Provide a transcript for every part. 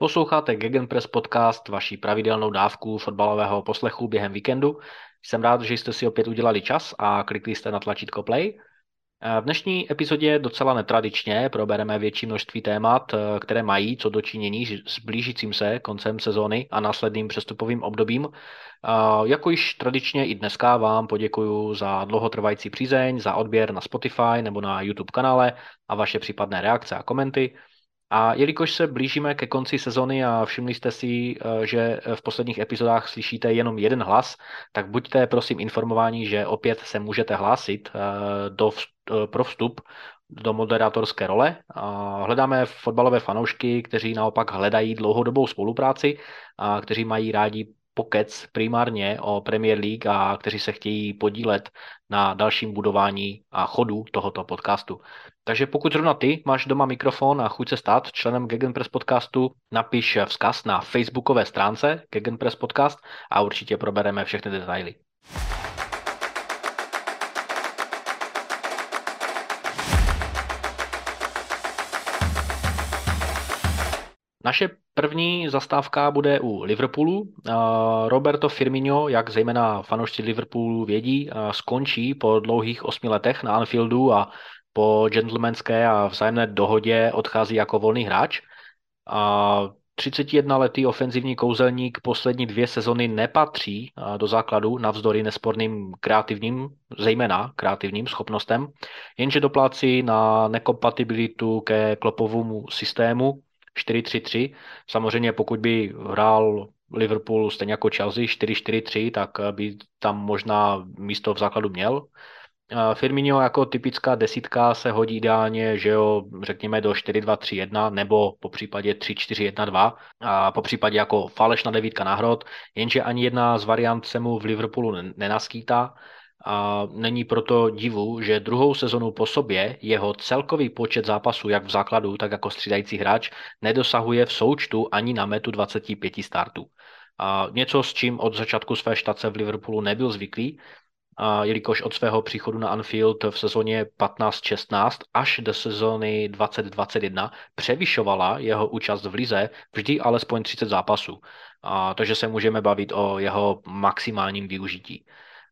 Posloucháte Gegenpress podcast, vaší pravidelnou dávku fotbalového poslechu během víkendu. Jsem rád, že jste si opět udělali čas a klikli jste na tlačítko play. V dnešní epizodě docela netradičně probereme větší množství témat, které mají co dočinění s blížícím se koncem sezóny a následným přestupovým obdobím. Jako již tradičně i dneska vám poděkuji za dlouhotrvající přízeň, za odběr na Spotify nebo na YouTube kanále a vaše případné reakce a komenty. A jelikož se blížíme ke konci sezony a všimli jste si, eh, že v posledních epizodách slyšíte jenom jeden hlas, tak buďte prosím informováni, že opět se můžete hlásit eh, do, eh, pro vstup do moderátorské role. Hledáme fotbalové fanoušky, kteří naopak hledají dlouhodobou spolupráci a kteří mají rádi pokec primárně o Premier League a kteří se chtějí podílet na dalším budování a chodu tohoto podcastu. Takže pokud zrovna ty máš doma mikrofon a chuť se stát členem Gegenpress podcastu, napiš vzkaz na facebookové stránce Gegenpress podcast a určitě probereme všechny detaily. Naše první zastávka bude u Liverpoolu. Roberto Firmino, jak zejména fanoušci Liverpoolu vědí, skončí po dlouhých osmi letech na Anfieldu a po gentlemanské a vzájemné dohodě odchází jako volný hráč. A 31-letý ofenzivní kouzelník poslední dvě sezony nepatří do základu navzdory nesporným kreativním, zejména kreativním schopnostem, jenže doplácí na nekompatibilitu ke klopovému systému 4-3-3. Samozřejmě pokud by hrál Liverpool stejně jako Chelsea 4-4-3, tak by tam možná místo v základu měl. Firmino jako typická desítka se hodí ideálně, že jo, řekněme do 4-2-3-1 nebo po případě 3-4-1-2 a po případě jako falešná devítka na hrot, jenže ani jedna z variant se mu v Liverpoolu nenaskýtá a není proto divu, že druhou sezonu po sobě jeho celkový počet zápasů jak v základu, tak jako střídající hráč nedosahuje v součtu ani na metu 25 startů. A něco, s čím od začátku své štace v Liverpoolu nebyl zvyklý, a jelikož od svého příchodu na Anfield v sezóně 15-16 až do sezóny 2021 převyšovala jeho účast v lize vždy alespoň 30 zápasů. A, takže se můžeme bavit o jeho maximálním využití.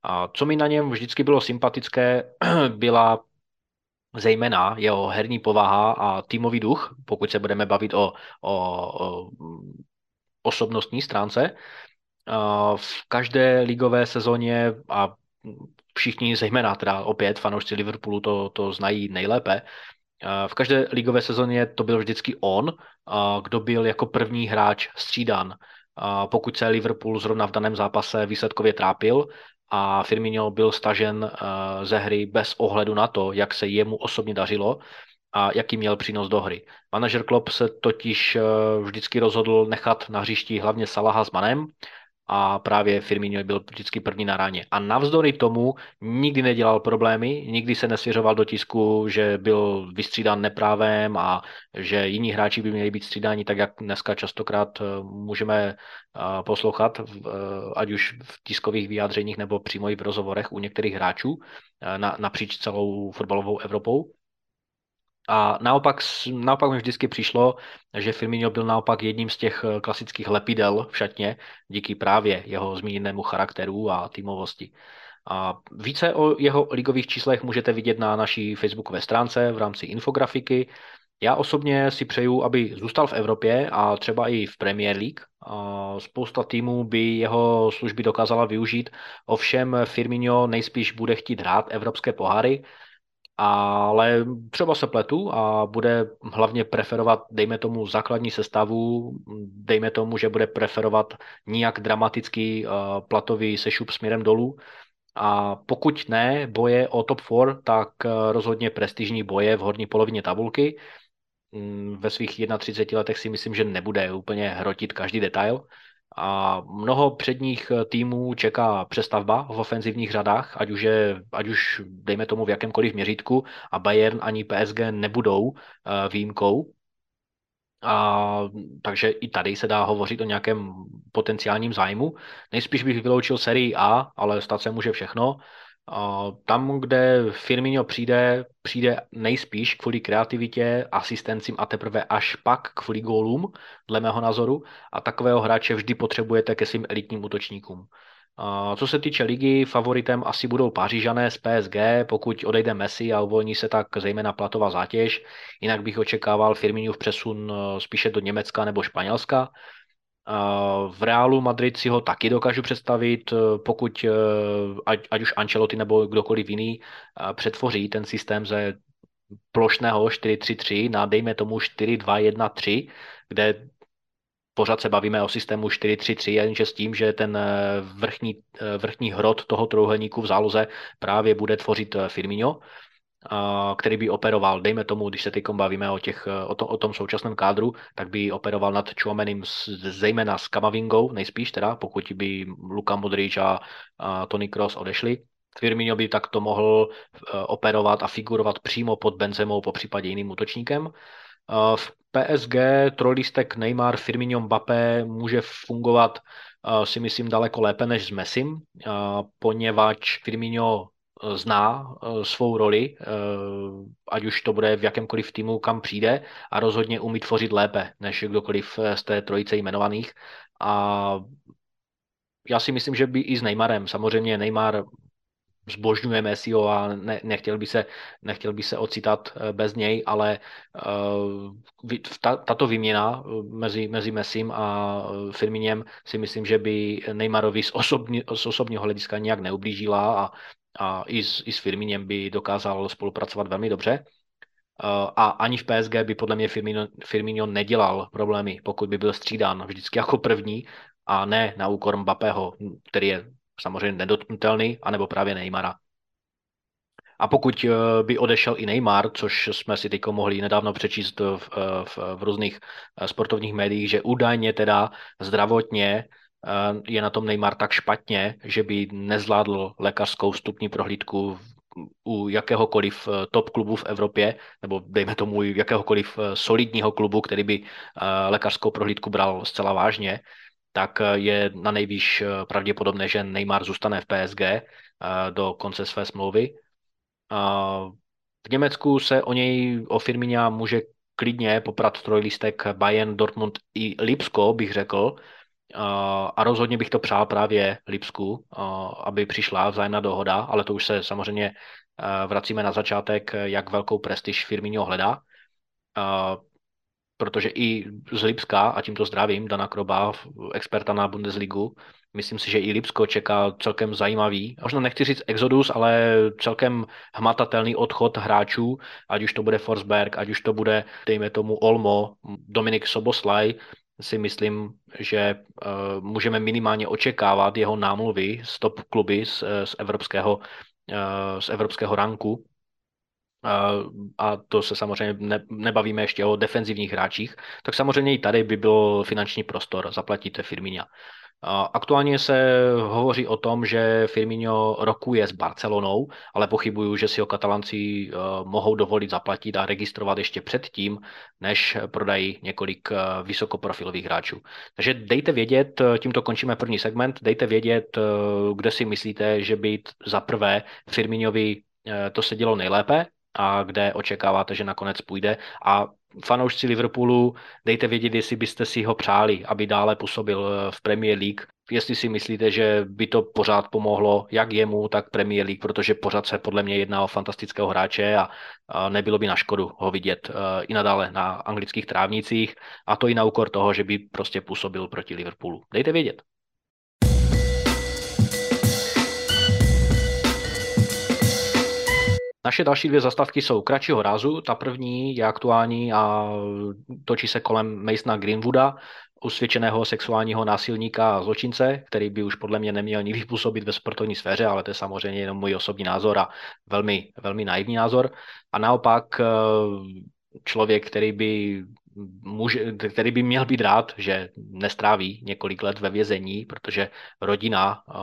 A co mi na něm vždycky bylo sympatické, byla zejména jeho herní povaha a týmový duch, pokud se budeme bavit o, o, o osobnostní stránce. V každé ligové sezóně a všichni, zejména teda opět fanoušci Liverpoolu to, to znají nejlépe, v každé ligové sezóně to byl vždycky on, kdo byl jako první hráč střídan. Pokud se Liverpool zrovna v daném zápase výsledkově trápil a Firmino byl stažen ze hry bez ohledu na to, jak se jemu osobně dařilo a jaký měl přínos do hry. Manažer Klopp se totiž vždycky rozhodl nechat na hřišti hlavně Salaha s Manem, a právě Firmino byl vždycky první na ráně. A navzdory tomu nikdy nedělal problémy, nikdy se nesvěřoval do tisku, že byl vystřídán neprávem a že jiní hráči by měli být střídáni, tak jak dneska častokrát eh, můžeme eh, poslouchat, eh, ať už v tiskových vyjádřeních nebo přímo i v rozhovorech u některých hráčů na, napříč celou fotbalovou Evropou. A naopak, naopak mi vždycky přišlo, že Firmino byl naopak jedním z těch eh, klasických lepidel v šatně, díky právě jeho zmíněnému charakteru a týmovosti. A více o jeho ligových číslech můžete vidět na naší facebookové stránce v rámci infografiky. Já osobně si přeju, aby zůstal v Evropě a třeba i v Premier League. A spousta týmů by jeho služby dokázala využít, ovšem Firmino nejspíš bude chtít hrát evropské poháry, ale třeba se pletu a bude hlavně preferovat, dejme tomu, základní sestavu, dejme tomu, že bude preferovat nijak dramatický uh, platový sešup směrem dolů. A pokud ne boje o top 4, tak uh, rozhodně prestižní boje v horní polovině tabulky. Um, ve svých 31 letech si myslím, že nebude úplně hrotit každý detail a mnoho předních eh, týmů čeká přestavba v ofenzivních řadách, ať už, je, ať už dejme tomu v jakémkoliv měřítku a Bayern ani PSG nebudou eh, výjimkou. A, takže i tady se dá hovořit o nějakém potenciálním zájmu. Nejspíš bych vyloučil sérii A, ale stát se může všechno. Tam, kde Firmino přijde, přijde nejspíš kvůli kreativitě, asistencím a teprve až pak kvůli gólům, dle mého názoru. A takového hráče vždy potřebujete ke svým elitním útočníkům. Co se týče ligy, favoritem asi budou Pařížané z PSG, pokud odejde Messi a uvolní se tak zejména platová zátěž. Jinak bych očekával v přesun e, spíše do Německa nebo Španělska. V Reálu Madrid si ho taky dokážu představit, e, pokud e, ať, ať už Ancelotti nebo kdokoliv jiný přetvoří ten systém ze plošného 4-3-3 na dejme tomu 4-2-1-3, kde pořád se bavíme o systému 4-3-3, jenže s tím, že ten eh, vrchní, eh, vrchní hrot toho trojuhelníku v záloze právě bude tvořit eh, Firmino, který by operoval, dejme tomu, když se teď bavíme o, těch, o, to, o tom současném kádru, tak by operoval nad Chuamenim zejména s Kamavingou, nejspíš teda, pokud by Luka Modrič a, a Tony Cross odešli. Firmino by takto mohl operovat a figurovat přímo pod Benzemou, po případě jiným útočníkem. V PSG trojlistek Neymar, Firmino, Mbappé může fungovat si myslím daleko lépe než s Messim, poněvadž Firmino e, zná e, svou roli, e, ať už to bude v jakémkoliv týmu, kam přijde a rozhodně umí tvořit lépe než kdokoliv z té trojice jmenovaných. A já si myslím, že by i s Neymarem, samozřejmě Neymar zbožňuje Messiho a ne, nechtěl, by se, nechtěl by se ocitat eh, bez něj, ale uh, ta, tato výměna eh, mezi, mezi Messim a Firminem si myslím, že by Neymarovi z, osobní, z osobního hlediska nějak neublížila a, a i, s, i s Firminem by dokázal spolupracovat velmi dobře. Uh, a ani v PSG by podle mě Firmino, Firmino nedělal problémy, pokud by byl střídán vždycky jako první a ne na úkor Mbappého, který je samozřejmě nedotknutelný, anebo právě Neymara. A pokud eh, by odešel i Neymar, což jsme si teď mohli nedávno přečíst v, v, v různých eh, sportovních médiích, že údajně teda zdravotně eh, je na tom Neymar tak špatně, že by nezvládl lékařskou vstupní prohlídku u jakéhokoliv top klubu v Evropě, nebo dejme tomu jakéhokoliv solidního klubu, který by lékařskou prohlídku bral zcela vážně, tak eh, je na nejvýš eh, pravděpodobné, že Neymar zůstane v PSG eh, do konce své smlouvy. V Německu se o něj, o Firmina může klidně poprat trojlistek Bayern, Dortmund i Lipsko, bych řekl. A rozhodně bych to přál právě Lipsku, aby přišla vzájemná dohoda, ale to už se samozřejmě vracíme na začátek, jak velkou prestiž Firmino hledá protože i z Lipska, a tímto zdravím Dana Kroba, experta na Bundesligu, myslím si, že i Lipsko čeká celkem zajímavý, možná nechci říct exodus, ale celkem hmatatelný odchod hráčů, ať už to bude Forsberg, ať už to bude, dejme tomu, Olmo, Dominik Soboslaj, si myslím, že uh, můžeme minimálně očekávat jeho námluvy z top kluby z, z, evropského, uh, z evropského ranku. A to se samozřejmě ne, nebavíme ještě o defenzivních hráčích, tak samozřejmě i tady by byl finanční prostor, zaplatíte Firmina. Aktuálně se hovoří o tom, že Firmino rokuje s Barcelonou, ale pochybuju, že si ho katalanci e, mohou dovolit zaplatit a registrovat ještě předtím, než prodají několik e, vysokoprofilových hráčů. Takže dejte vědět, e, tímto končíme první segment, dejte vědět, kde si myslíte, že by za prvé Firminovi to se dělo nejlépe, a kde očekáváte, že nakonec půjde. A fanoušci Liverpoolu, dejte vědět, jestli byste si ho přáli, aby dále působil eh, v Premier League. Jestli si myslíte, že by to pořád pomohlo jak jemu, tak Premier League, protože pořád se podle mě jedná o fantastického hráče a, nebylo by na škodu ho vidět uh, i nadále na anglických trávnicích a to i na úkor toho, že by prostě působil proti Liverpoolu. Dejte vědět. Naše další dvě zastavky jsou kratšího rázu. Ta první je aktuální a točí se kolem Masona Greenwooda, usvědčeného sexuálního násilníka a zločince, který by už podle mě neměl nikdy působit ve sportovní sféře, ale to je samozřejmě jenom můj osobní názor a velmi, velmi naivní názor. A naopak eh, člověk, který by může, který by měl být rád, že nestráví několik let ve vězení, protože rodina eh,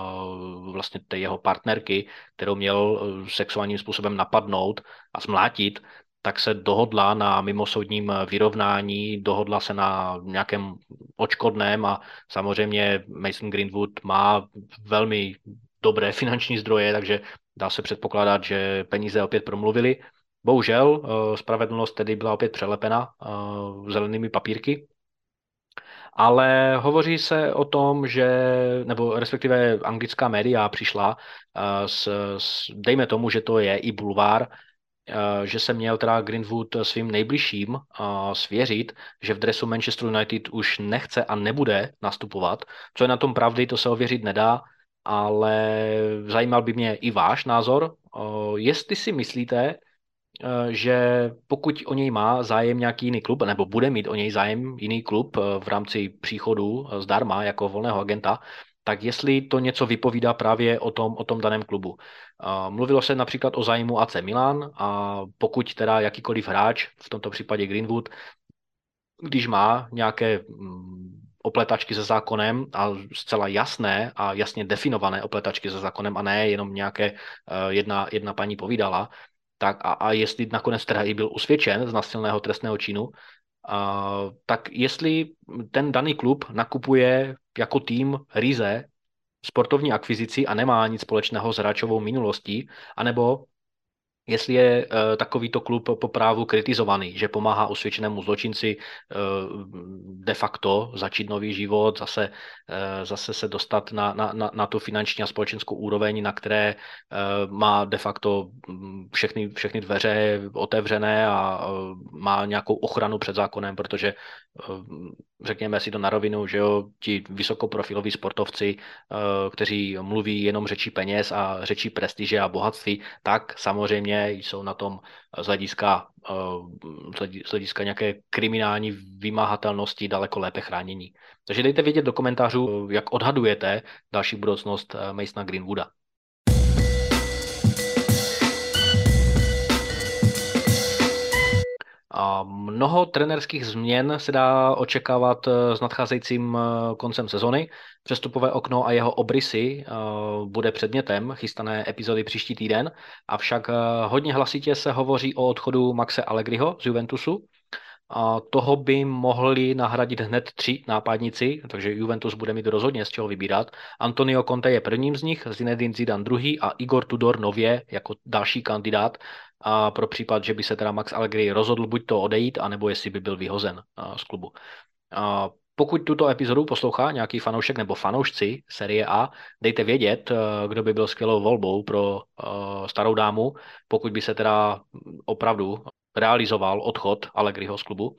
vlastně té jeho partnerky, kterou měl eh, sexuálním způsobem napadnout a zmlátit, tak se dohodla na mimosoudním vyrovnání, dohodla se na nějakém očkodném a samozřejmě Mason Greenwood má velmi dobré finanční zdroje, takže dá se předpokládat, že peníze opět promluvili. Bohužel spravedlnost tedy byla opět přelepena zelenými papírky, ale hovoří se o tom, že, nebo respektive anglická média přišla s, s dejme tomu, že to je i bulvár, že se měl teda Greenwood svým nejbližším svěřit, že v dresu Manchester United už nechce a nebude nastupovat. Co je na tom pravdy, to se ověřit nedá, ale zajímal by mě i váš názor. Jestli si myslíte, že pokud o něj má zájem nějaký jiný klub, nebo bude mít o něj zájem jiný klub v rámci příchodu zdarma jako volného agenta, tak jestli to něco vypovídá právě o tom, o tom daném klubu. Mluvilo se například o zájmu AC Milan a pokud teda jakýkoliv hráč, v tomto případě Greenwood, když má nějaké mm, opletačky se zákonem a zcela jasné a jasně definované opletačky se zákonem a ne jenom nějaké eh, jedna, jedna paní povídala, tak a, a jestli nakonec teda i byl usvědčen z nasilného trestného činu, a, tak jestli ten daný klub nakupuje jako tým Rize sportovní akvizici a nemá nic společného s hráčovou minulostí, anebo jestli je uh, takovýto klub po právu kritizovaný, že pomáhá usvědčenému zločinci uh, de facto začít nový život, zase, uh, zase se dostat na, na, na, na tu finanční a společenskou úroveň, na které má de facto mm, všechny, všechny dveře otevřené a má nějakou ochranu před zákonem, protože řekněme si to na rovinu, že jo, ti vysokoprofiloví sportovci, kteří mluví jenom řečí peněz a řečí prestiže a bohatství, tak samozřejmě jsou na tom z hlediska, eh, z hlediska nějaké kriminální vymáhatelnosti daleko lépe chránění. Takže dejte vědět do komentářů, jak odhadujete další budoucnost eh, Masona Greenwooda. A mnoho trenerských změn se dá očekávat eh, s nadcházejícím eh, koncem sezony. Přestupové okno a jeho obrysy eh, bude předmětem chystané epizody příští týden, avšak hodně hlasitě se hovoří o odchodu Maxe Allegriho z Juventusu. A toho by mohli nahradit hned tři nápadníci, takže Juventus bude mít rozhodně z čeho vybírat. Antonio Conte je prvním z nich, Zinedine Zidane druhý a Igor Tudor nově jako další kandidát a pro případ, že by se teda Max Allegri rozhodl buď to odejít, anebo jestli by byl vyhozen z klubu. A pokud tuto epizodu poslouchá nějaký fanoušek nebo fanoušci série A, dejte vědět, kdo by byl skvělou volbou pro starou dámu, pokud by se teda opravdu realizoval odchod Allegriho z klubu.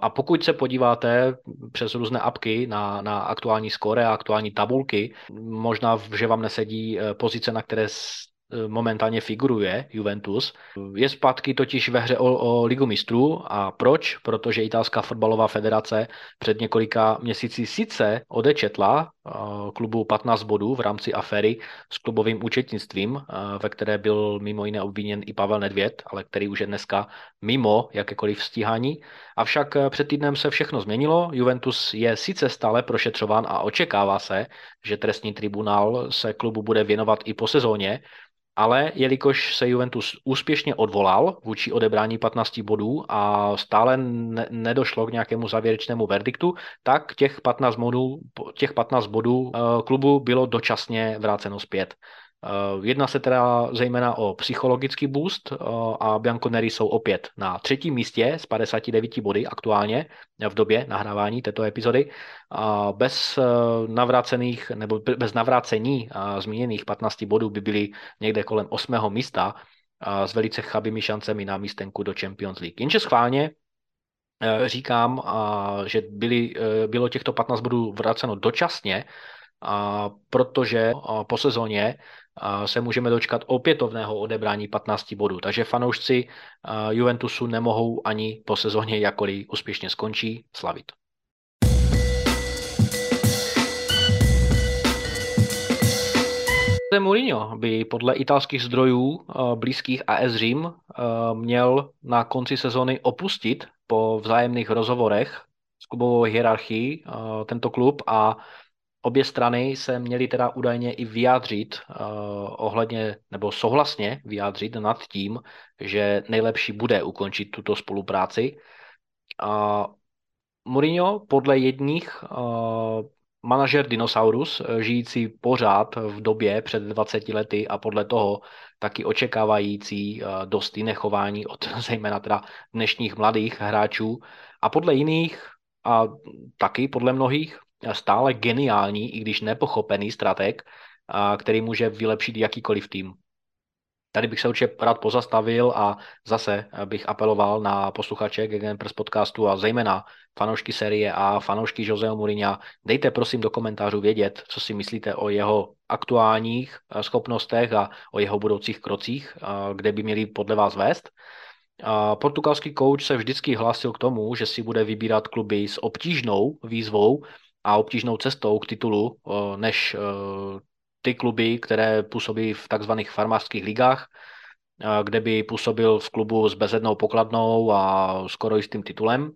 A pokud se podíváte přes různé apky na, na aktuální skóre a aktuální tabulky, možná, že vám nesedí e, pozice, na které Eh, momentálně figuruje Juventus. Je zpátky totiž ve hře o, o ligu mistrů a proč? Protože italská fotbalová federace před několika měsíci sice odečetla uh, klubu 15 bodů v rámci aféry s klubovým účetnictvím, uh, ve které byl mimo jiné obviněn i Pavel Nedvěd, ale který už je dneska mimo jakékoliv stíhání. Avšak před týdnem se všechno změnilo. Juventus je sice stále prošetřován a očekává se, že trestní tribunál se klubu bude věnovat i po sezóně, ale jelikož se Juventus úspěšně odvolal vůči odebrání 15 bodů a stále ne- nedošlo k nějakému závěrečnému verdiktu, tak těch 15 bodů, těch 15 bodů uh, klubu bylo dočasně vráceno zpět. Eh, jedná se teda zejména o psychologický boost eh, a Bianconeri jsou opět na třetím místě s 59 body aktuálně v době nahrávání této epizody. Bez eh, navrácených nebo bez navrácení zmíněných 15 bodů by byli někde kolem 8. místa s velice chabými šancemi na místenku do Champions League. Jenže schválně říkám, že byly, bylo těchto 15 bodů vraceno dočasně, protože po sezóně se můžeme dočkat opětovného odebrání 15 bodů. Takže fanoušci Juventusu nemohou ani po sezóně, jakkoliv úspěšně skončí, slavit. Mourinho by podle italských zdrojů blízkých AS Řím měl na konci sezóny opustit po vzájemných rozhovorech s klubovou hierarchií tento klub a Obě strany se měly teda údajně i vyjádřit uh, ohledně, nebo souhlasně vyjádřit nad tím, že nejlepší bude ukončit tuto spolupráci. Uh, Mourinho podle jedních uh, manažer Dinosaurus, žijící pořád v době před 20 lety a podle toho taky očekávající dost jiné chování od zejména teda dnešních mladých hráčů a podle jiných a taky podle mnohých stále geniální, i když nepochopený strateg, který může vylepšit jakýkoliv tým. Tady bych se určitě rád pozastavil a zase bych apeloval na posluchače GGN Press podcastu a zejména fanoušky série a fanoušky Joseho Mourinha. Dejte prosím do komentářů vědět, co si myslíte o jeho aktuálních eh, schopnostech a o jeho budoucích krocích, eh, kde by měli podle vás vést. Portugalský kouč se vždycky hlásil k tomu, že si bude vybírat kluby s obtížnou výzvou a obtížnou cestou k titulu, eh, než ty kluby, které působí v takzvaných farmářských ligách, kde by působil v klubu s bezednou pokladnou a skoro jistým titulem.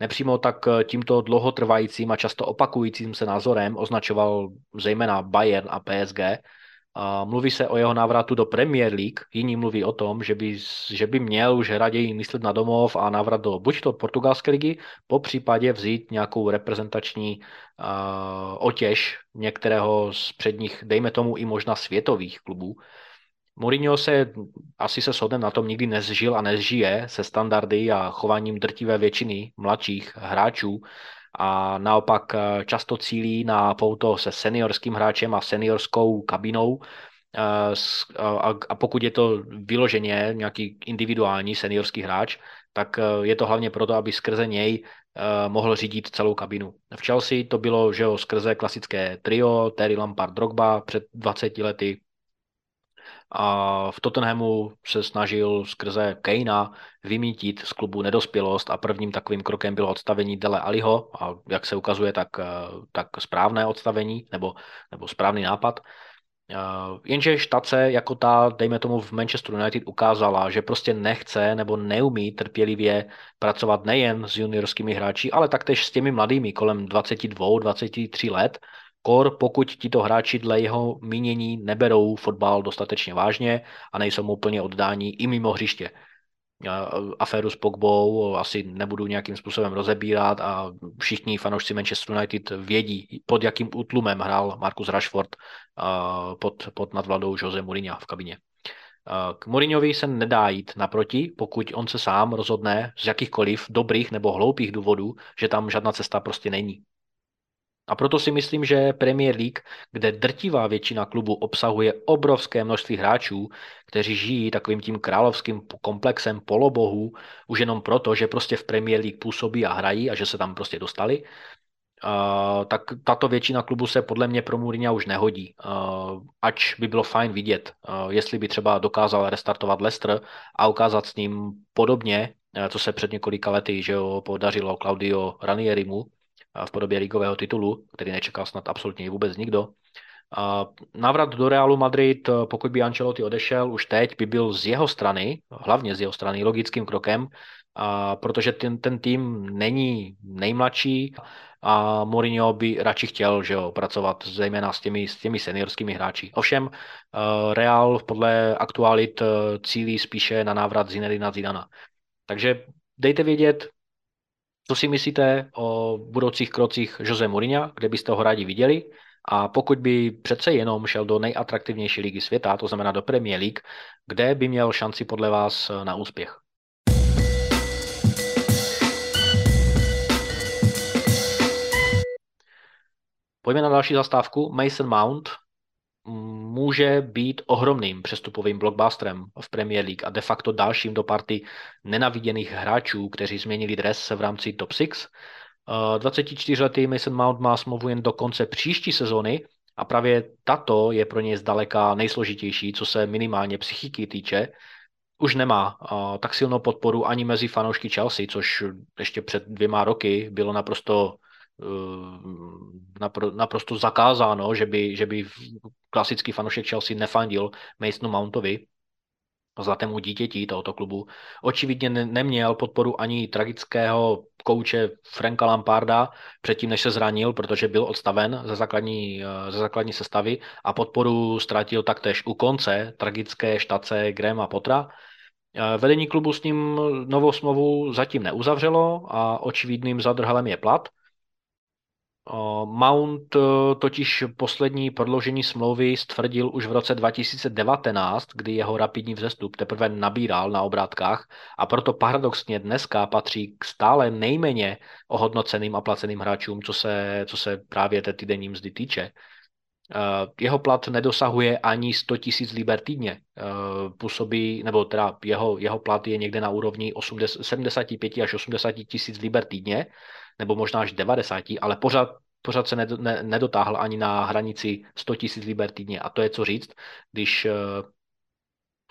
Nepřímo tak tímto dlouhotrvajícím a často opakujícím se názorem označoval zejména Bayern a PSG, a mluví se o jeho návratu do Premier League, jiní mluví o tom, že by, že by měl už raději myslet na domov a návrat do buď to portugalské ligy, po případě vzít nějakou reprezentační uh, otěž některého z předních, dejme tomu i možná světových klubů. Mourinho se, asi se shodneme na tom, nikdy nezžil a nezžije se standardy a chováním drtivé většiny mladších hráčů, a naopak eh, často cílí na pouto se seniorským hráčem a seniorskou kabinou eh, a pokud je to vyloženě nějaký individuální seniorský hráč, tak eh, je to hlavně proto, aby skrze něj mohl řídit celou kabinu. V Chelsea to bylo, že jo, skrze klasické trio, Terry Lampard, Drogba před 20 lety, a v Tottenhamu se snažil skrze Kejna vymítit z klubu nedospělost a prvním takovým krokem bylo odstavení Dele Aliho a jak se ukazuje, tak, eh, tak správné odstavení nebo, nebo správný nápad. Eh, jenže štace jako ta, dejme tomu v Manchester United ukázala, že prostě nechce nebo neumí trpělivě pracovat nejen s juniorskými hráči, ale taktéž s těmi mladými kolem 22-23 let, Kor, pokud tito hráči dle jeho mínění neberou fotbal dostatečně vážně a nejsou mu úplně oddání i mimo hřiště. Aféru s Pogbou asi nebudu nějakým způsobem rozebírat a všichni fanoušci Manchester United vědí, pod jakým útlumem hrál Markus Rashford pod, pod nadvladou Jose Mourinho v kabině. K Mourinhovi se nedá jít naproti, pokud on se sám rozhodne z jakýchkoliv dobrých nebo hloupých důvodů, že tam žádná cesta prostě není. A proto si myslím, že Premier League, kde drtivá většina klubu obsahuje obrovské množství hráčů, kteří žijí takovým tím královským komplexem polobohů, už jenom proto, že prostě v Premier League působí a hrají a že se tam prostě dostali, Uh, tak tato většina klubu se podle mě pro Mourinho už nehodí. Uh, ač by bylo fajn vidět, uh, jestli by třeba dokázal restartovat Leicester a ukázat s ním podobně, co se před několika lety že jo, podařilo Claudio Ranierimu, v podobě ligového titulu, který nečekal snad absolutně vůbec nikdo. Návrat do Realu Madrid, pokud by Ancelotti odešel, už teď by byl z jeho strany, hlavně z jeho strany, logickým krokem, a protože ten, ten tým není nejmladší a Mourinho by radši chtěl že jo, pracovat zejména s těmi, s těmi seniorskými hráči. Ovšem eh, Real podle aktualit eh, cílí spíše na návrat Zinedina Zidana. Takže dejte vědět, co si myslíte o budoucích krocích Jose Mourinho, kde byste ho rádi viděli? A pokud by přece jenom šel do nejatraktivnější ligy světa, to znamená do Premier League, kde by měl šanci podle vás na úspěch? Pojďme na další zastávku. Mason Mount, může být ohromným přestupovým blockbusterem v Premier League a de facto dalším do party nenaviděných hráčů, kteří změnili dres v rámci top 6. 24-letý Mason Mount má smlouvu jen do konce příští sezóny a právě tato je pro něj zdaleka nejsložitější, co se minimálně psychiky týče. Už nemá uh, tak silnou podporu ani mezi fanoušky Chelsea, což ještě před dvěma roky bylo naprosto napr- naprosto zakázáno, že by, že by klasický fanoušek Chelsea nefandil Masonu Mountovi, zlatému dítěti tohoto klubu. Očividně ne- neměl podporu ani tragického kouče Franka Lamparda předtím, než se zranil, protože byl odstaven ze základní, ze základní sestavy a podporu ztratil taktéž u konce tragické štace Grahama Potra. Vedení klubu s ním novou smlouvu zatím neuzavřelo a očividným zadrhalem je plat – Mount totiž poslední prodloužení smlouvy stvrdil už v roce 2019, kdy jeho rapidní vzestup teprve nabíral na obrátkách a proto paradoxně dneska patří k stále nejméně ohodnoceným a placeným hráčům, co se, co se právě té týdenní mzdy týče. Jeho plat nedosahuje ani 100 tisíc liber týdně. Působí, nebo teda jeho, jeho plat je někde na úrovni 80, 75 až 80 tisíc liber týdně, nebo možná až 90, ale pořád, pořád se nedotáhl ani na hranici 100 000 liber týdně. A to je co říct, když uh,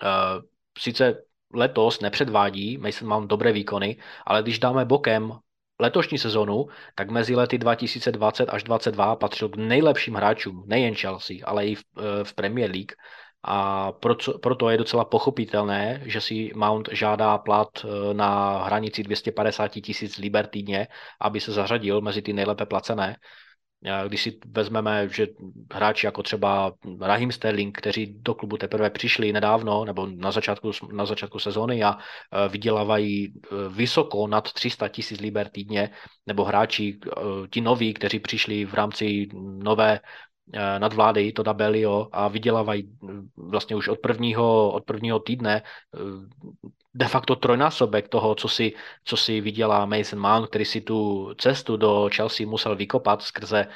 uh, sice letos nepředvádí Mason Mount dobré výkony, ale když dáme bokem letošní sezonu, tak mezi lety 2020 až 2022 patřil k nejlepším hráčům, nejen Chelsea, ale i v, eh, v Premier League a proto, proto je docela pochopitelné, že si Mount žádá plat eh, na hranici 250 tisíc liber týdně, aby se zařadil mezi ty nejlépe placené. Když si vezmeme, že hráči jako třeba Rahim Sterling, kteří do klubu teprve přišli nedávno nebo na začátku, na začátku sezóny a eh, vydělávají eh, vysoko nad 300 tisíc liber týdně, nebo hráči, ti noví, kteří přišli v rámci nové Eh, nadvlády, to Dabelio, a vydělávají mm, vlastně už od prvního, od prvního týdne eh, de facto trojnásobek toho, co si, co si vydělá Mason Mount, který si tu cestu do Chelsea musel vykopat skrze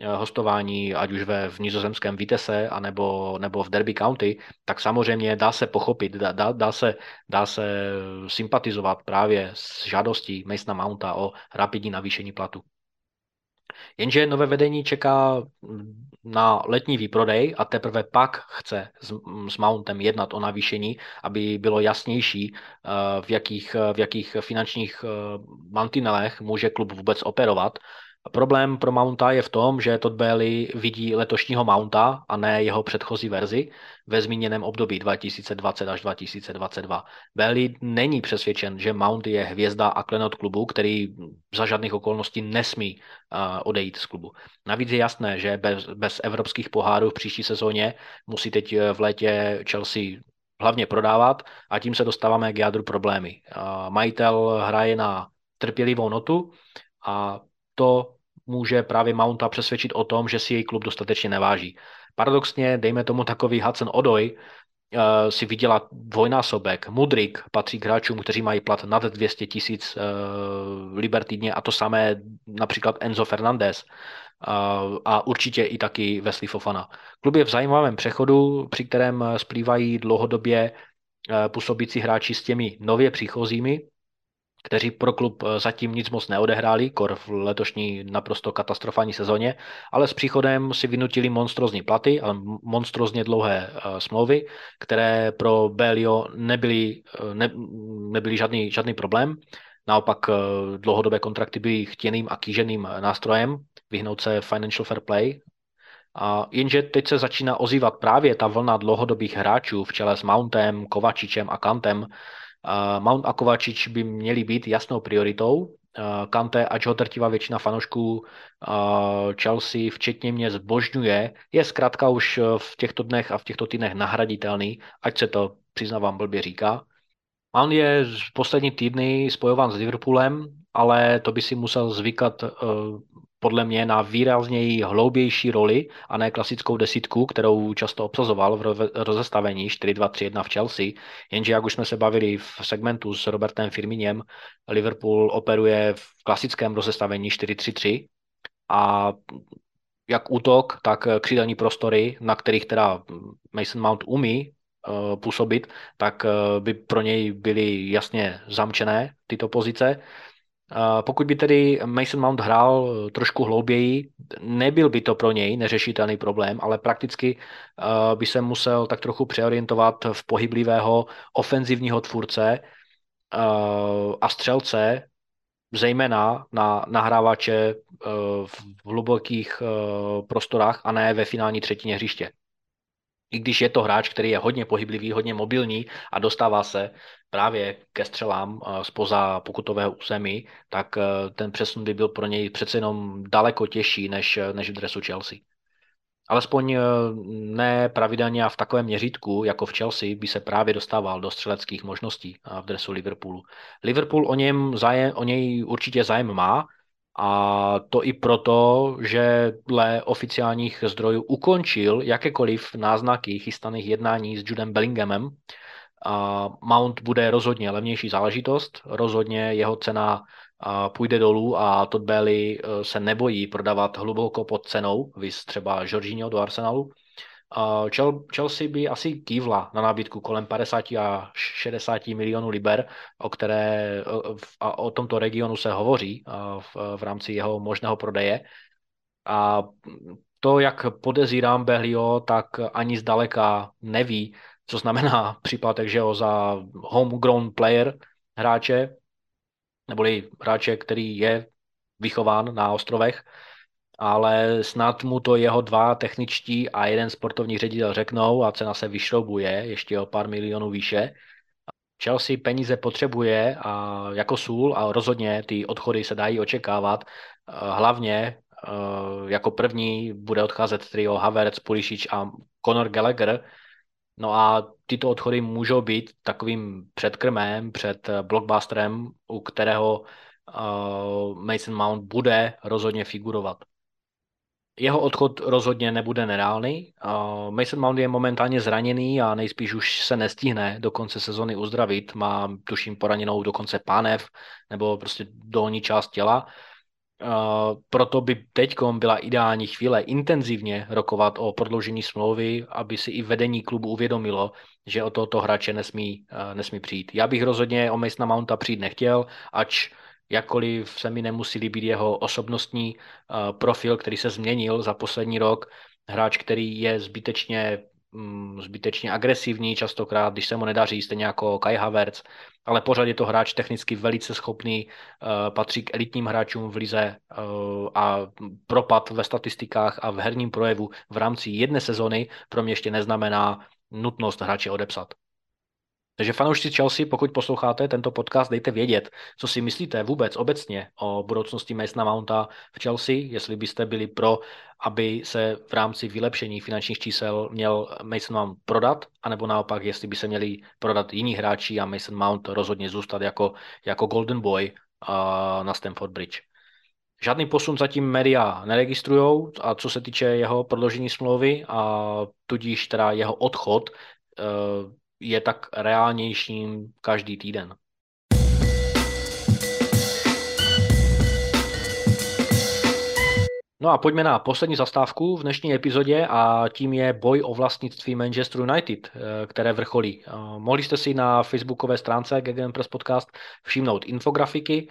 eh, hostování, ať už ve v nizozemském Vitesse, anebo, nebo v Derby County, tak samozřejmě dá se pochopit, dá, dá, dá, se, dá se sympatizovat právě s žádostí Masona Mounta o rapidní navýšení platu. Jenže nové vedení čeká na letní výprodej a teprve pak chce s, s Mountem jednat o navýšení, aby bylo jasnější, eh, v jakých, v jakých finančních eh, mantinelech může klub vůbec operovat Problém pro Mounta je v tom, že Todd Bailey vidí letošního Mounta a ne jeho předchozí verzi ve zmíněném období 2020 až 2022. Bailey není přesvědčen, že Mount je hvězda a klenot klubu, který za žádných okolností nesmí uh, odejít z klubu. Navíc je jasné, že bez, bez evropských pohárů v příští sezóně musí teď v létě Chelsea hlavně prodávat a tím se dostáváme k jádru problémy. Uh, majitel hraje na trpělivou notu a to může právě Mounta přesvědčit o tom, že si její klub dostatečně neváží. Paradoxně, dejme tomu takový Hudson Odoj, uh, si vydělá dvojnásobek. Mudrik patří k hráčům, kteří mají plat nad 200 tisíc uh, liber týdně a to samé například Enzo Fernandez uh, a určitě i taky Wesley Fofana. Klub je v zajímavém přechodu, při kterém splývají dlouhodobě uh, působící hráči s těmi nově příchozími, kteří pro klub eh, zatím nic moc neodehráli, kor v letošní naprosto katastrofální sezóně, ale s příchodem si vynutili monstrozní platy a monstrozně dlouhé uh, smlouvy, které pro Belio nebyly, uh, ne, nebyly žádný, žádný problém. Naopak uh, dlouhodobé kontrakty byly chtěným a kýženým nástrojem vyhnout se financial fair play. A jenže teď se začíná ozývat právě ta vlna dlouhodobých hráčů v čele s Mountem, Kovačičem a Kantem, Mount a Kovačič by měli být jasnou prioritou. Kante, ač ho drtivá většina fanoušků Chelsea, včetně mě, zbožňuje, je zkrátka už v těchto dnech a v těchto týdnech nahraditelný, ať se to, přiznávám, blbě říká. Mount je v poslední týdny spojován s Liverpoolem, ale to by si musel zvykat podle mě na výrazněji hloubější roli a ne klasickou desítku, kterou často obsazoval v rozestavení 4-2-3-1 v Chelsea. Jenže, jak už jsme se bavili v segmentu s Robertem Firminem, Liverpool operuje v klasickém rozestavení 4-3-3 a jak útok, tak křídelní prostory, na kterých teda Mason Mount umí uh, působit, tak uh, by pro něj byly jasně zamčené tyto pozice. Pokud by tedy Mason Mount hrál eh, trošku hlouběji, nebyl by to pro něj neřešitelný problém, ale prakticky eh, by se musel tak trochu přeorientovat v pohyblivého ofenzivního tvůrce eh, a střelce, zejména na nahrávače v hlubokých prostorách a ne ve finální třetině hřiště i když je to hráč, který je hodně pohyblivý, hodně mobilní a dostává se právě ke střelám spoza eh, pokutového území, tak eh, ten přesun by byl pro něj přece jenom daleko těžší než, než v dresu Chelsea. Alespoň eh, ne pravidelně a v takovém měřítku, jako v Chelsea, by se právě dostával do střeleckých možností v dresu Liverpoolu. Liverpool o, něm zájem, o něj určitě zájem má, A to i proto, že dle oficiálních zdrojů ukončil jakékoliv náznaky chystaných jednání s Judem Bellinghamem. A Mount bude rozhodně levnější záležitost, rozhodně jeho cena půjde dolů a Todd Bailey e, se nebojí prodávat hluboko pod cenou, vys třeba Jorginho do Arsenalu. Chelsea by asi kývla na nabídku kolem 50 a 60 milionů liber, o které a o tomto regionu se hovoří v, v rámci jeho možného prodeje. A to, jak podezírám Behlio, tak ani zdaleka neví, co znamená příplatek, že ho za homegrown player hráče, neboli hráče, který je vychován na ostrovech, ale snad mu to jeho dva techničtí a jeden sportovní ředitel řeknou a cena se vyšroubuje ještě o pár milionů výše. Chelsea peníze potřebuje a jako sůl a rozhodně ty odchody se dají očekávat. Hlavně eh, jako první bude odcházet trio Havertz, Pulisic a Conor Gallagher. No a tyto odchody můžou být takovým předkrmem před blockbusterem, u kterého eh, Mason Mount bude rozhodně figurovat. Jeho odchod rozhodně nebude nereálný. Mason Mount je momentálně zraněný a nejspíš už se nestihne do konce sezony uzdravit. Má, tuším, poraněnou dokonce pánev nebo prostě dolní část těla. Proto by teď byla ideální chvíle intenzivně rokovat o prodloužení smlouvy, aby si i vedení klubu uvědomilo, že o tohoto hráče nesmí, nesmí přijít. Já bych rozhodně o Masona Mounta přijít nechtěl, ač jakkoliv se mi nemusí líbit jeho osobnostní uh, profil, který se změnil za poslední rok. Hráč, který je zbytečně, um, zbytečně agresivní častokrát, když se mu nedaří, stejně jako Kai Havertz, ale pořád je to hráč technicky velice schopný, uh, patří k elitním hráčům v lize uh, a propad ve statistikách a v herním projevu v rámci jedné sezony pro mě ještě neznamená nutnost hráče odepsat. Takže fanoušci Chelsea, pokud posloucháte tento podcast, dejte vědět, co si myslíte vůbec obecně o budoucnosti Masona Mounta v Chelsea, jestli byste byli pro, aby se v rámci vylepšení finančních čísel měl Mason Mount prodat, anebo naopak, jestli by se měli prodat jiní hráči a Mason Mount rozhodně zůstat jako, jako Golden Boy na Stamford Bridge. Žádný posun zatím média neregistrují a co se týče jeho prodloužení smlouvy a tudíž teda jeho odchod uh, je tak reálnějším každý týden. No a pojďme na poslední zastávku v dnešní epizodě a tím je boj o vlastnictví Manchester United, eh, které vrcholí. Eh, mohli jste si na facebookové stránce GGN Press Podcast všimnout infografiky.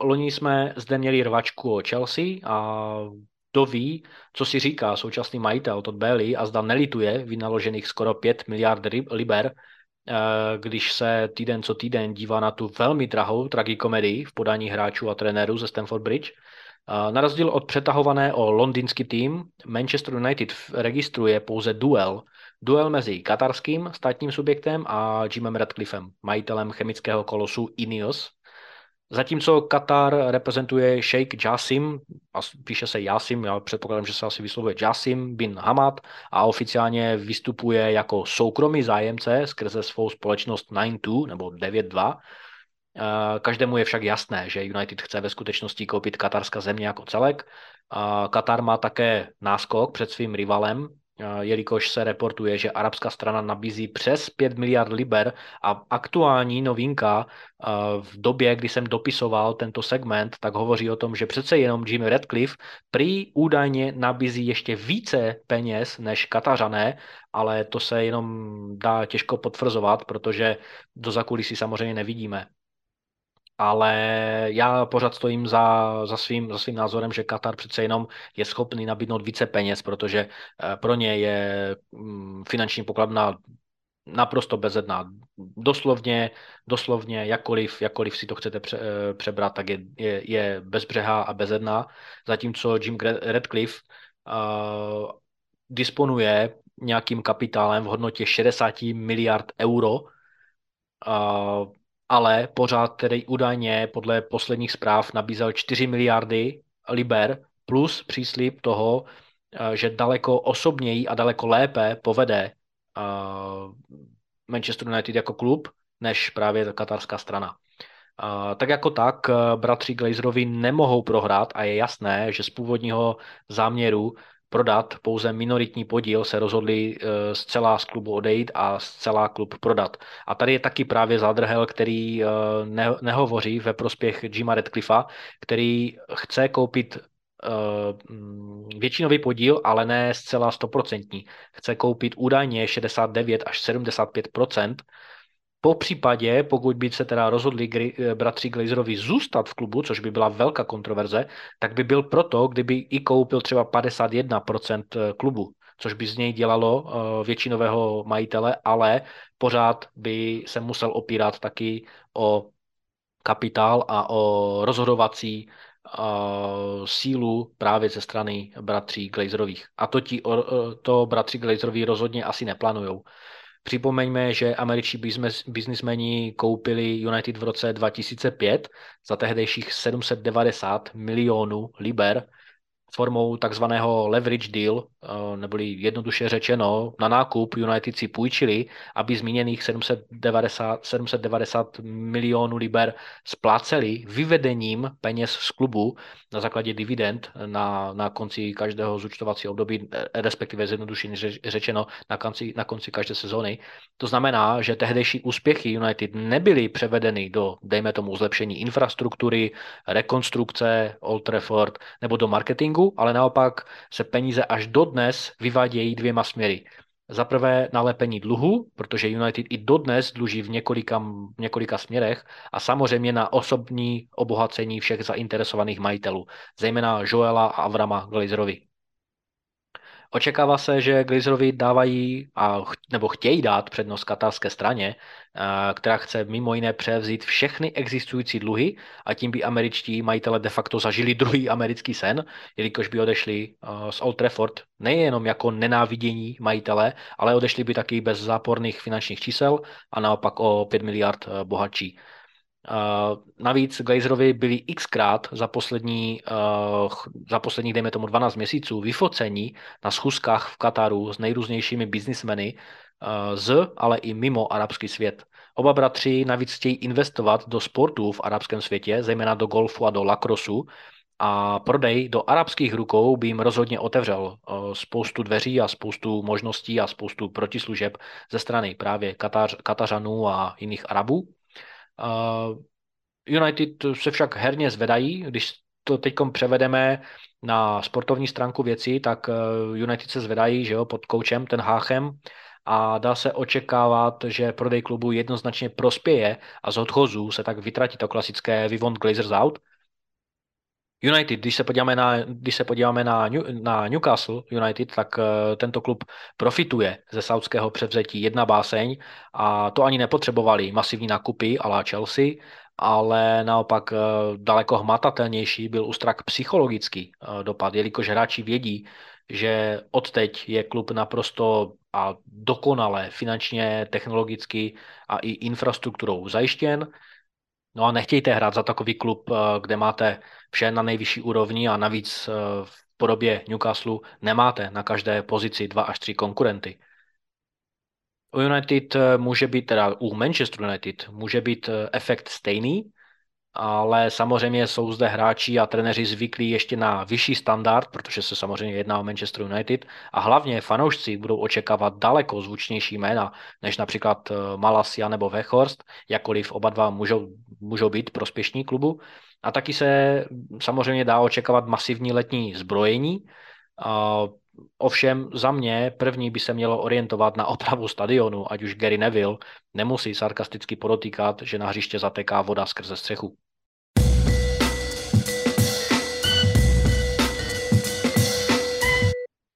Loni jsme zde měli rvačku o Chelsea a kdo ví, co si říká současný majitel Todd Bailey a zda nelituje vynaložených skoro 5 miliard liber, eh, když se týden co týden dívá na tu velmi drahou tragikomedii v podání hráčů a trenérů ze Stamford Bridge. Eh, na rozdíl od přetahované o londýnský tým, Manchester United registruje pouze duel. Duel mezi katarským státním subjektem a Jimem Radcliffem, majitelem chemického kolosu Ineos, Zatímco Katar reprezentuje Sheikh Jassim, a píše se Jassim, já předpokládám, že se asi vyslovuje Jassim bin Hamad a oficiálně vystupuje jako soukromý zájemce skrze svou společnost 9-2 nebo 9-2. Eh, každému je však jasné, že United chce ve skutečnosti koupit katarská země jako celek. Katar má také náskok před svým rivalem, jelikož se reportuje, že arabská strana nabízí přes 5 miliard liber a aktuální novinka v době, kdy jsem dopisoval tento segment, tak hovoří o tom, že přece jenom Jimmy Radcliffe prý údajně nabízí ještě více peněz než Katařané, ale to se jenom dá těžko potvrzovat, protože do zakulisí samozřejmě nevidíme ale já pořád stojím za, za, svým, za svým názorem, že Katar přece jenom je schopný nabídnout více peněz, protože eh, pro ně je mm, finanční pokladna naprosto bezedná. Doslovně, doslovně jakkoliv, jakkoliv si to chcete pře, eh, přebrat, tak je, je, je bezbřehá a bezedná, zatímco Jim Radcliffe uh, disponuje nějakým kapitálem v hodnotě 60 miliard euro, uh, ale pořád tedy údajně podle posledních zpráv nabízel 4 miliardy liber plus příslip toho, eh, že daleko osobněji a daleko lépe povede eh, Manchester United jako klub, než právě ta katarská strana. tak jako tak bratři Glazerovi nemohou prohrát a je jasné, že z původního záměru prodat pouze minoritní podíl se rozhodli eh, zcela z klubu odejít a zcela klub prodat. A tady je taky právě Zadrhel, který eh, ne, nehovoří ve prospěch Jima Redcliffa, který chce koupit eh, většinový podíl, ale ne zcela stoprocentní. Chce koupit údajně 69 až 75 po případě, pokud by se teda rozhodli eh, bratři Glazerovi zůstat v klubu, což by byla velká kontroverze, tak by byl proto, kdyby i koupil třeba 51% eh, klubu, což by z něj dělalo eh, většinového majitele, ale pořád by se musel opírat taky o kapitál a o rozhodovací sílu právě ze strany bratří Glazerových. A to, ti, to bratři Glazerovi rozhodně asi neplánujou. Připomeňme, že američtí biznismeni koupili United v roce 2005 za tehdejších 790 milionů liber formou takzvaného leverage deal, eh, neboli jednoduše řečeno, na nákup United si půjčili, aby zmíněných 790, 790 milionů liber spláceli vyvedením peněz z klubu na základě dividend na, na konci každého zúčtovacího období, eh, respektive zjednodušeně řečeno na konci, na konci každé sezóny. To znamená, že tehdejší úspěchy United nebyly převedeny do, dejme tomu, zlepšení infrastruktury, rekonstrukce Old Trafford nebo do marketingu, ale naopak se peníze až dodnes vyvádějí dvěma směry. Za prvé nalepení dluhu, protože United i dodnes dluží v několika, v několika směrech a samozřejmě na osobní obohacení všech zainteresovaných majitelů, zejména Joela a Avrama Glazerovi. Očekává se, že Glazerovi dávají, a, nebo chtějí dát přednost katarské straně, která chce mimo jiné převzít všechny existující dluhy a tím by američtí majitele de facto zažili druhý americký sen, jelikož by odešli z Old Trafford nejenom jako nenávidění majitele, ale odešli by taky bez záporných finančních čísel a naopak o 5 miliard bohatší. Uh, navíc Glazerovi byli xkrát za, poslední, uh, za posledních, dejme tomu, 12 měsíců vyfocení na schůzkách v Kataru s nejrůznějšími biznismeny uh, z, ale i mimo arabský svět. Oba bratři navíc chtějí investovat do sportů v arabském světě, zejména do golfu a do lakrosu, a prodej do arabských rukou by jim rozhodně otevřel spoustu dveří a spoustu možností a spoustu protislužeb ze strany právě Katar, Katařanů a jiných Arabů. United se však herně zvedají, když to teď převedeme na sportovní stránku věcí, tak eh, United se zvedají že jo, pod koučem, ten Háchem, a dá se očekávat, že prodej klubu jednoznačně prospěje a z odchozu se tak vytratí to klasické We want Glazers out, United, když se podíváme na, když se podíváme na, New, na Newcastle United, tak uh, tento klub profituje ze saudského převzetí. Jedna báseň a to ani nepotřebovali masivní nákupy la Chelsea, ale naopak uh, daleko hmatatelnější byl ústrak psychologický uh, dopad, jelikož hráči vědí, že odteď je klub naprosto a dokonale finančně, technologicky a i infrastrukturou zajištěn No a nechtějte hrát za takový klub, eh, kde máte vše na nejvyšší úrovni a navíc eh, v podobě Newcastle nemáte na každé pozici dva až tři konkurenty. U United eh, může být, teda u Manchester United může být efekt stejný, ale samozřejmě jsou zde hráči a trenéři zvyklí ještě na vyšší standard, protože se samozřejmě jedná o Manchester United a hlavně fanoušci budou očekávat daleko zvučnější jména, než například eh, Malasia nebo Wechhorst, jakkoliv oba dva můžou, můžou být prospěšní klubu. A taky se samozřejmě dá očekávat masivní letní zbrojení, Ovšem za mě první by se mělo orientovat na opravu stadionu, ať už Gary Neville nemusí sarkasticky podotýkat, že na hřiště zateká voda skrze střechu.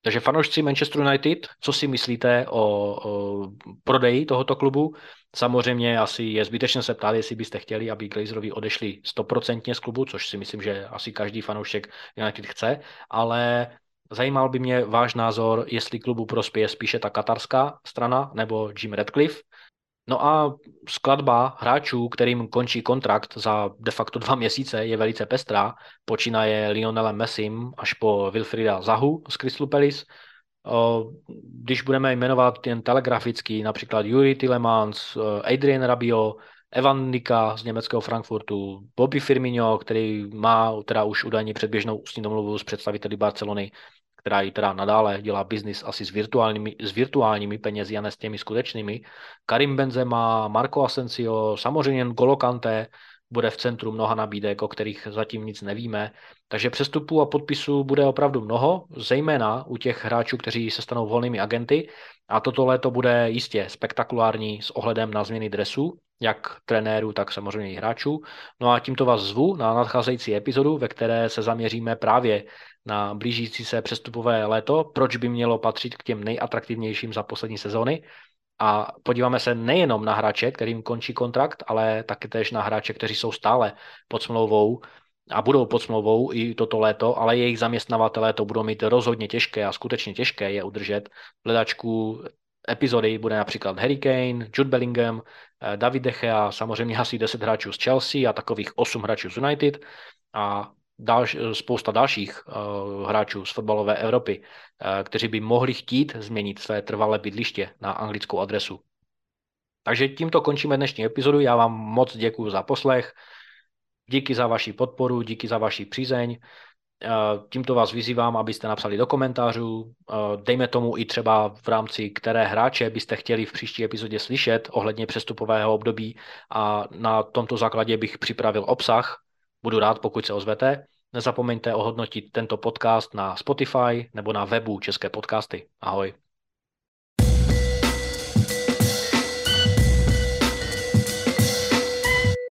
Takže fanoušci Manchester United, co si myslíte o, o prodeji tohoto klubu? Samozřejmě asi je zbytečné se ptát, jestli byste chtěli, aby Glazerovi odešli stoprocentně z klubu, což si myslím, že asi každý fanoušek United chce, ale zajímal by mě váš názor, jestli klubu prospěje spíše ta katarská strana nebo Jim Radcliffe, No a skladba hráčů, kterým končí kontrakt za de facto dva měsíce, je velice pestrá. Počínaje Lionelem Messim až po Wilfrida Zahu z Crystal Palace. Když budeme jmenovat jen telegraficky, například Yuri Tillemans, Adrian Rabio, Evan Nika z německého Frankfurtu, Bobby Firmino, který má teda už údajně předběžnou ústní domluvu s představiteli Barcelony, která i teda nadále dělá biznis asi s virtuálními, s virtuálními penězi a ne s těmi skutečnými. Karim Benzema, Marco Asensio, samozřejmě Golo Kante, bude v centru mnoha nabídek, o kterých zatím nic nevíme. Takže přestupů a podpisů bude opravdu mnoho, zejména u těch hráčů, kteří se stanou volnými agenty. A toto léto bude jistě spektakulární s ohledem na změny dresů, jak trenérů, tak samozřejmě i hráčů. No a tímto vás zvu na nadcházející epizodu, ve které se zaměříme právě na blížící se přestupové léto, proč by mělo patřit k těm nejatraktivnějším za poslední sezóny a podíváme se nejenom na hráče, kterým končí kontrakt, ale také tež na hráče, kteří jsou stále pod smlouvou a budou pod smlouvou i toto léto, ale jejich zaměstnavatelé to budou mít rozhodně těžké a skutečně těžké je udržet. V hledačku epizody bude například Harry Kane, Jude Bellingham, eh, David De Gea, samozřejmě asi 10 hráčů z Chelsea a takových 8 hráčů z United a dalš, spousta dalších uh, hráčů z fotbalové Evropy, uh, kteří by mohli chtít změnit své trvalé bydliště na anglickou adresu. Takže tímto končíme dnešní epizodu. Já vám moc děkuji za poslech, díky za vaši podporu, díky za vaši přízeň. Uh, tímto vás vyzývám, abyste napsali do komentářů, dejme tomu i třeba v rámci které hráče byste chtěli v příští epizodě slyšet ohledně přestupového období a na tomto základě bych připravil obsah, Budu rád, pokud se ozvete. Nezapomeňte ohodnotit tento podcast na Spotify nebo na webu České podcasty. Ahoj.